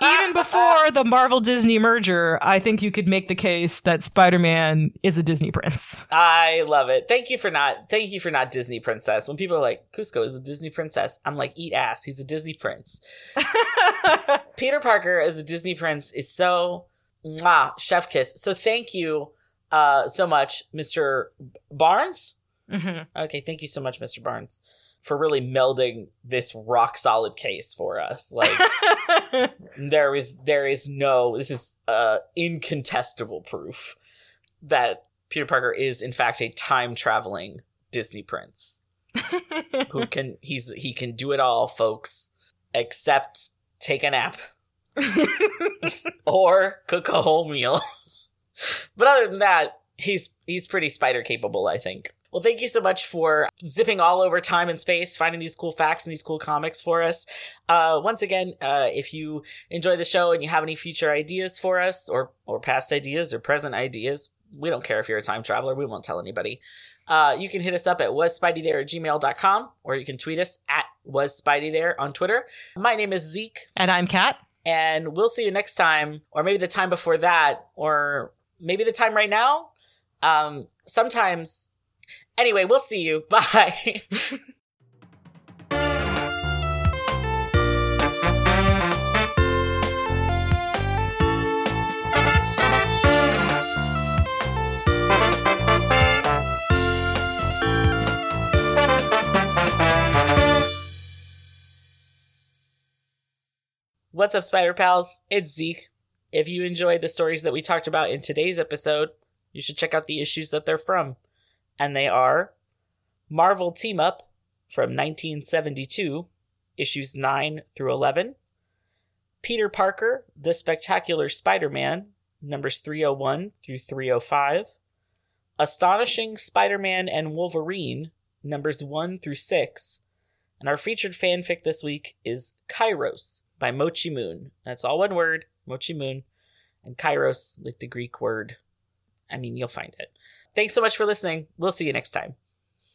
even before the Marvel Disney merger, I think you could make the case that Spider Man is a Disney prince.
I love it. Thank you for not thank you for not Disney princess. When people are like, Kuzco is a Disney princess, I'm like, eat ass, he's a Disney prince. Peter Parker as a Disney prince is so mwah, chef kiss. So thank you uh so much, Mr. Barnes.
Mhm.
Okay, thank you so much, Mr. Barnes, for really melding this rock solid case for us. Like there is there is no this is uh incontestable proof that Peter Parker is in fact a time traveling Disney prince who can he's he can do it all folks except take a nap or cook a whole meal but other than that he's he's pretty spider capable I think well thank you so much for zipping all over time and space finding these cool facts and these cool comics for us. Uh once again uh if you enjoy the show and you have any future ideas for us or or past ideas or present ideas we don't care if you're a time traveler. We won't tell anybody. Uh, you can hit us up at wasspideythere at gmail.com or you can tweet us at wasspideythere on twitter. My name is zeke.
And I'm Cat.
and we'll see you next time or maybe the time before that or maybe the time right now. Um sometimes Anyway, we'll see you. Bye. What's up, Spider Pals? It's Zeke. If you enjoyed the stories that we talked about in today's episode, you should check out the issues that they're from. And they are Marvel Team Up from 1972, issues 9 through 11. Peter Parker, The Spectacular Spider Man, numbers 301 through 305. Astonishing Spider Man and Wolverine, numbers 1 through 6. And our featured fanfic this week is Kairos by Mochi Moon. That's all one word, Mochi Moon. And Kairos, like the Greek word. I mean, you'll find it. Thanks so much for listening. We'll see you next time.